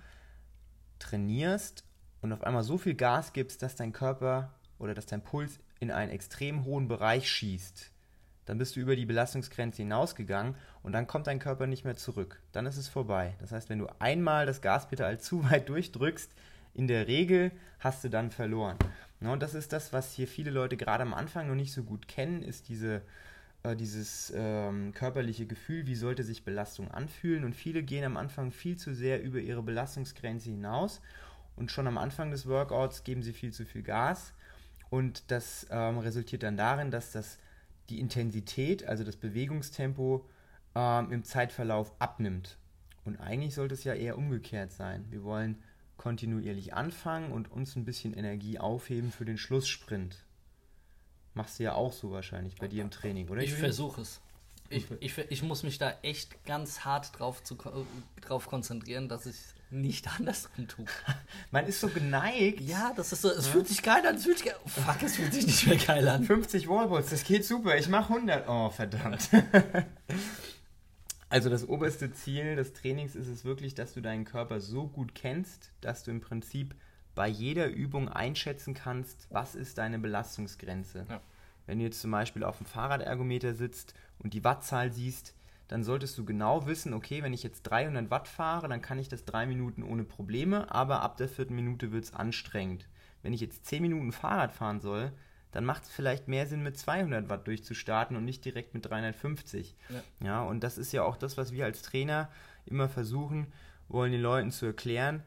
trainierst und auf einmal so viel Gas gibst, dass dein Körper oder dass dein Puls in einen extrem hohen Bereich schießt, dann bist du über die Belastungsgrenze hinausgegangen und dann kommt dein Körper nicht mehr zurück. Dann ist es vorbei. Das heißt, wenn du einmal das Gaspedal zu weit durchdrückst, in der Regel hast du dann verloren. Und das ist das, was hier viele Leute gerade am Anfang noch nicht so gut kennen, ist diese, äh, dieses ähm, körperliche Gefühl, wie sollte sich Belastung anfühlen. Und viele gehen am Anfang viel zu sehr über ihre Belastungsgrenze hinaus und schon am Anfang des Workouts geben sie viel zu viel Gas. Und das ähm, resultiert dann darin, dass das, die Intensität, also das Bewegungstempo, ähm, im Zeitverlauf abnimmt. Und eigentlich sollte es ja eher umgekehrt sein. Wir wollen kontinuierlich anfangen und uns ein bisschen Energie aufheben für den Schlusssprint. Machst du ja auch so wahrscheinlich bei dir im Training, oder? Ich versuche es. Ich, ich, ich muss mich da echt ganz hart drauf, zu, drauf konzentrieren, dass ich es nicht andersrum tue. Man ist so geneigt. Ja, das ist so, es fühlt sich geil an, es fühlt sich geil Fuck, es fühlt sich nicht mehr geil an. 50 Wallballs, das geht super. Ich mache 100. Oh, verdammt. Also das oberste Ziel des Trainings ist es wirklich, dass du deinen Körper so gut kennst, dass du im Prinzip bei jeder Übung einschätzen kannst, was ist deine Belastungsgrenze. Ja. Wenn du jetzt zum Beispiel auf dem Fahrradergometer sitzt und die Wattzahl siehst, dann solltest du genau wissen, okay, wenn ich jetzt 300 Watt fahre, dann kann ich das drei Minuten ohne Probleme, aber ab der vierten Minute wird es anstrengend. Wenn ich jetzt 10 Minuten Fahrrad fahren soll, dann macht es vielleicht mehr Sinn, mit 200 Watt durchzustarten und nicht direkt mit 350. Ja. ja, und das ist ja auch das, was wir als Trainer immer versuchen, wollen den Leuten zu erklären,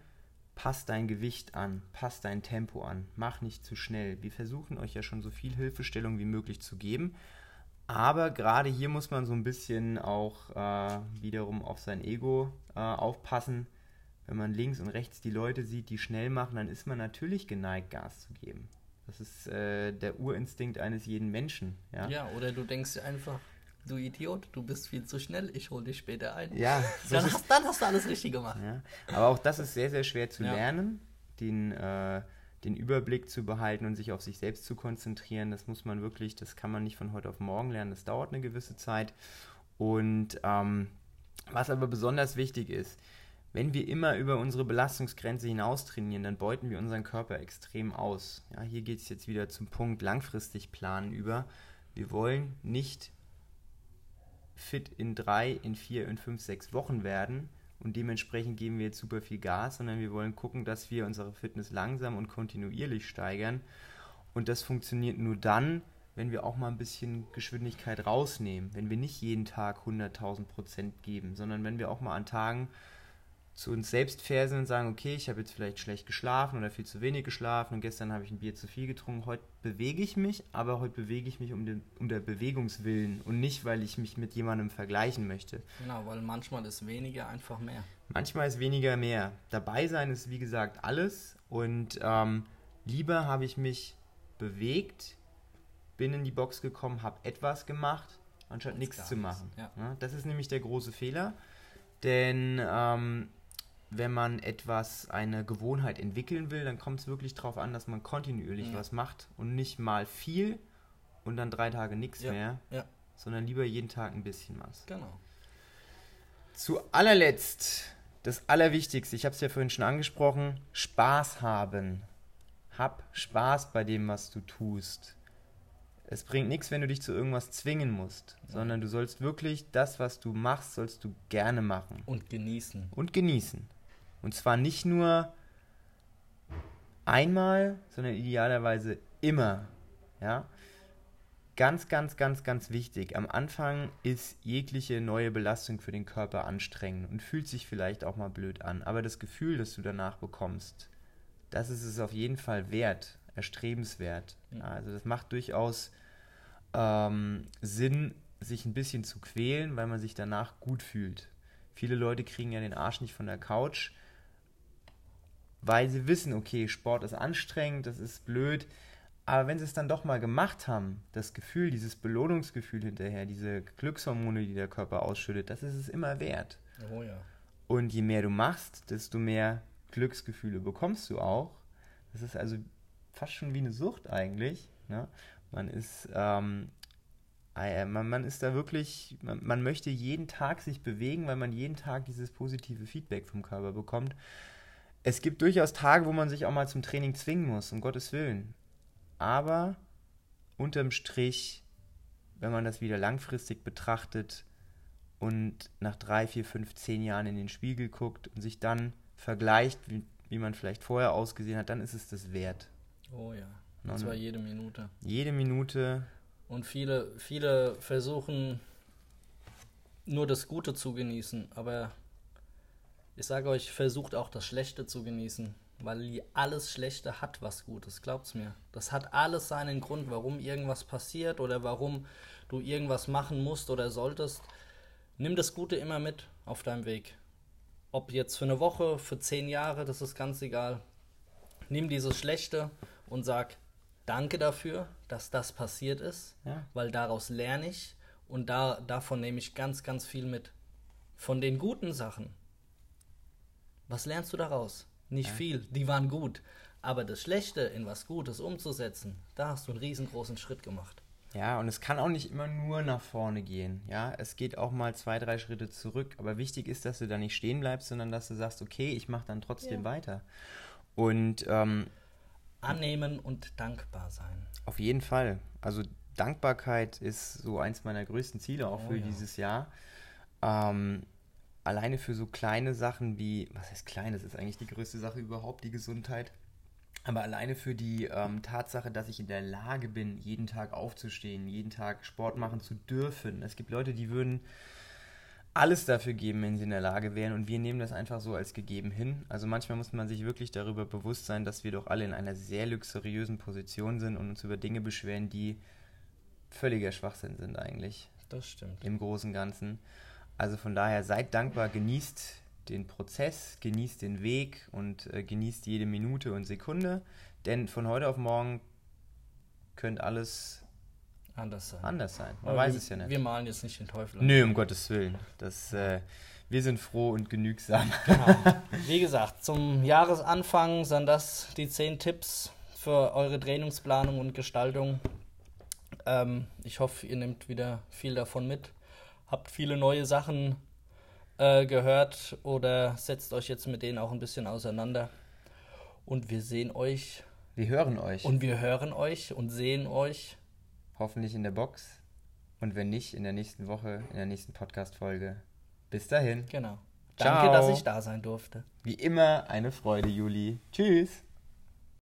pass dein Gewicht an, pass dein Tempo an, mach nicht zu schnell. Wir versuchen euch ja schon so viel Hilfestellung wie möglich zu geben, aber gerade hier muss man so ein bisschen auch äh, wiederum auf sein Ego äh, aufpassen. Wenn man links und rechts die Leute sieht, die schnell machen, dann ist man natürlich geneigt, Gas zu geben. Das ist äh, der Urinstinkt eines jeden Menschen. Ja, Ja, oder du denkst einfach, du Idiot, du bist viel zu schnell, ich hol dich später ein. ja so dann, hast, dann hast du alles richtig gemacht. Ja, aber auch das ist sehr, sehr schwer zu Ja. lernen, den, äh, den Überblick zu behalten und sich auf sich selbst zu konzentrieren. Das muss man wirklich, das kann man nicht von heute auf morgen lernen, das dauert eine gewisse Zeit. Und ähm, was aber besonders wichtig ist, wenn wir immer über unsere Belastungsgrenze hinaus trainieren, dann beuten wir unseren Körper extrem aus. Ja, hier geht es jetzt wieder zum Punkt langfristig planen über. Wir wollen nicht fit in drei, in vier, in fünf, sechs Wochen werden und dementsprechend geben wir jetzt super viel Gas, sondern wir wollen gucken, dass wir unsere Fitness langsam und kontinuierlich steigern. Und das funktioniert nur dann, wenn wir auch mal ein bisschen Geschwindigkeit rausnehmen, wenn wir nicht jeden Tag 100.000 Prozent geben, sondern wenn wir auch mal an Tagen zu uns selbst sind und sagen, okay, ich habe jetzt vielleicht schlecht geschlafen oder viel zu wenig geschlafen und gestern habe ich ein Bier zu viel getrunken. Heute bewege ich mich, aber heute bewege ich mich um, den, um der Bewegungswillen und nicht, weil ich mich mit jemandem vergleichen möchte. Genau, weil manchmal ist weniger einfach mehr. Manchmal ist weniger mehr. Dabei sein ist, wie gesagt, alles. Und ähm, lieber habe ich mich bewegt, bin in die Box gekommen, habe etwas gemacht, anstatt nichts zu machen. ja. Ja, das ist nämlich der große Fehler. Denn ähm, wenn man etwas, eine Gewohnheit entwickeln will, dann kommt es wirklich darauf an, dass man kontinuierlich Ja. was macht und nicht mal viel und dann drei Tage nichts Ja, mehr, ja. sondern lieber jeden Tag ein bisschen was. Genau. Zu allerletzt, das Allerwichtigste, ich habe es ja vorhin schon angesprochen, Spaß haben. Hab Spaß bei dem, was du tust. Es bringt nichts, wenn du dich zu irgendwas zwingen musst, sondern du sollst wirklich das, was du machst, sollst du gerne machen Und genießen. und genießen. Und zwar nicht nur einmal, sondern idealerweise immer. Ja? Ganz, ganz, ganz, ganz wichtig. Am Anfang ist jegliche neue Belastung für den Körper anstrengend und fühlt sich vielleicht auch mal blöd an. Aber das Gefühl, das du danach bekommst, das ist es auf jeden Fall wert, erstrebenswert. Ja, also das macht durchaus ähm, Sinn, sich ein bisschen zu quälen, weil man sich danach gut fühlt. Viele Leute kriegen ja den Arsch nicht von der Couch, weil sie wissen, okay, Sport ist anstrengend, das ist blöd. Aber wenn sie es dann doch mal gemacht haben, das Gefühl, dieses Belohnungsgefühl hinterher, diese Glückshormone, die der Körper ausschüttet, das ist es immer wert. Oh ja. Und je mehr du machst, desto mehr Glücksgefühle bekommst du auch. Das ist also fast schon wie eine Sucht eigentlich. Ne? Man ist, ähm, äh, man, man, ist da wirklich, man, man, möchte jeden Tag sich bewegen, weil man jeden Tag dieses positive Feedback vom Körper bekommt. Es gibt durchaus Tage, wo man sich auch mal zum Training zwingen muss, um Gottes Willen. Aber unterm Strich, wenn man das wieder langfristig betrachtet und nach drei, vier, fünf, zehn Jahren in den Spiegel guckt und sich dann vergleicht, wie, wie man vielleicht vorher ausgesehen hat, dann ist es das wert. Oh ja. Und zwar jede Minute. Jede Minute. Und viele, viele versuchen nur das Gute zu genießen, aber ich sage euch, versucht auch das Schlechte zu genießen, weil alles Schlechte hat was Gutes, glaubt's mir. Das hat alles seinen Grund, warum irgendwas passiert oder warum du irgendwas machen musst oder solltest. Nimm das Gute immer mit auf deinem Weg. Ob jetzt für eine Woche, für zehn Jahre, das ist ganz egal. Nimm dieses Schlechte und sag, danke dafür, dass das passiert ist, ja. weil daraus lerne ich und da, davon nehme ich ganz, ganz viel mit. Von den guten Sachen. Was lernst du daraus? Nicht ja. viel, die waren gut. Aber das Schlechte in was Gutes umzusetzen, da hast du einen riesengroßen Schritt gemacht. Ja, und es kann auch nicht immer nur nach vorne gehen. Ja, es geht auch mal zwei, drei Schritte zurück. Aber wichtig ist, dass du da nicht stehen bleibst, sondern dass du sagst, okay, ich mache dann trotzdem ja. weiter. Und ähm, annehmen und dankbar sein. Auf jeden Fall. Also Dankbarkeit ist so eins meiner größten Ziele auch oh, für ja. dieses Jahr. Ähm, alleine für so kleine Sachen wie, was heißt klein, das ist eigentlich die größte Sache überhaupt, die Gesundheit. Aber alleine für die ähm, Tatsache, dass ich in der Lage bin, jeden Tag aufzustehen, jeden Tag Sport machen zu dürfen. Es gibt Leute, die würden alles dafür geben, wenn sie in der Lage wären. Und wir nehmen das einfach so als gegeben hin. Also manchmal muss man sich wirklich darüber bewusst sein, dass wir doch alle in einer sehr luxuriösen Position sind und uns über Dinge beschweren, die völliger Schwachsinn sind eigentlich. Das stimmt. Im Großen und Ganzen. Also von daher seid dankbar, genießt den Prozess, genießt den Weg und äh, genießt jede Minute und Sekunde. Denn von heute auf morgen könnt alles anders sein. Anders sein. Man Aber weiß wir, es ja nicht. Wir malen jetzt nicht den Teufel. Nö, um Gottes Willen. Das, äh, wir sind froh und genügsam. Genau. Wie gesagt, zum Jahresanfang sind das die zehn Tipps für eure Trainingsplanung und Gestaltung. Ähm, ich hoffe, ihr nehmt wieder viel davon mit. Habt viele neue Sachen äh, gehört oder setzt euch jetzt mit denen auch ein bisschen auseinander. Und wir sehen euch. Wir hören euch. Und wir hören euch und sehen euch hoffentlich in der Box. Und wenn nicht, in der nächsten Woche, in der nächsten Podcast-Folge. Bis dahin. Genau. Danke, Ciao. dass ich da sein durfte. Wie immer eine Freude, Juli. Tschüss.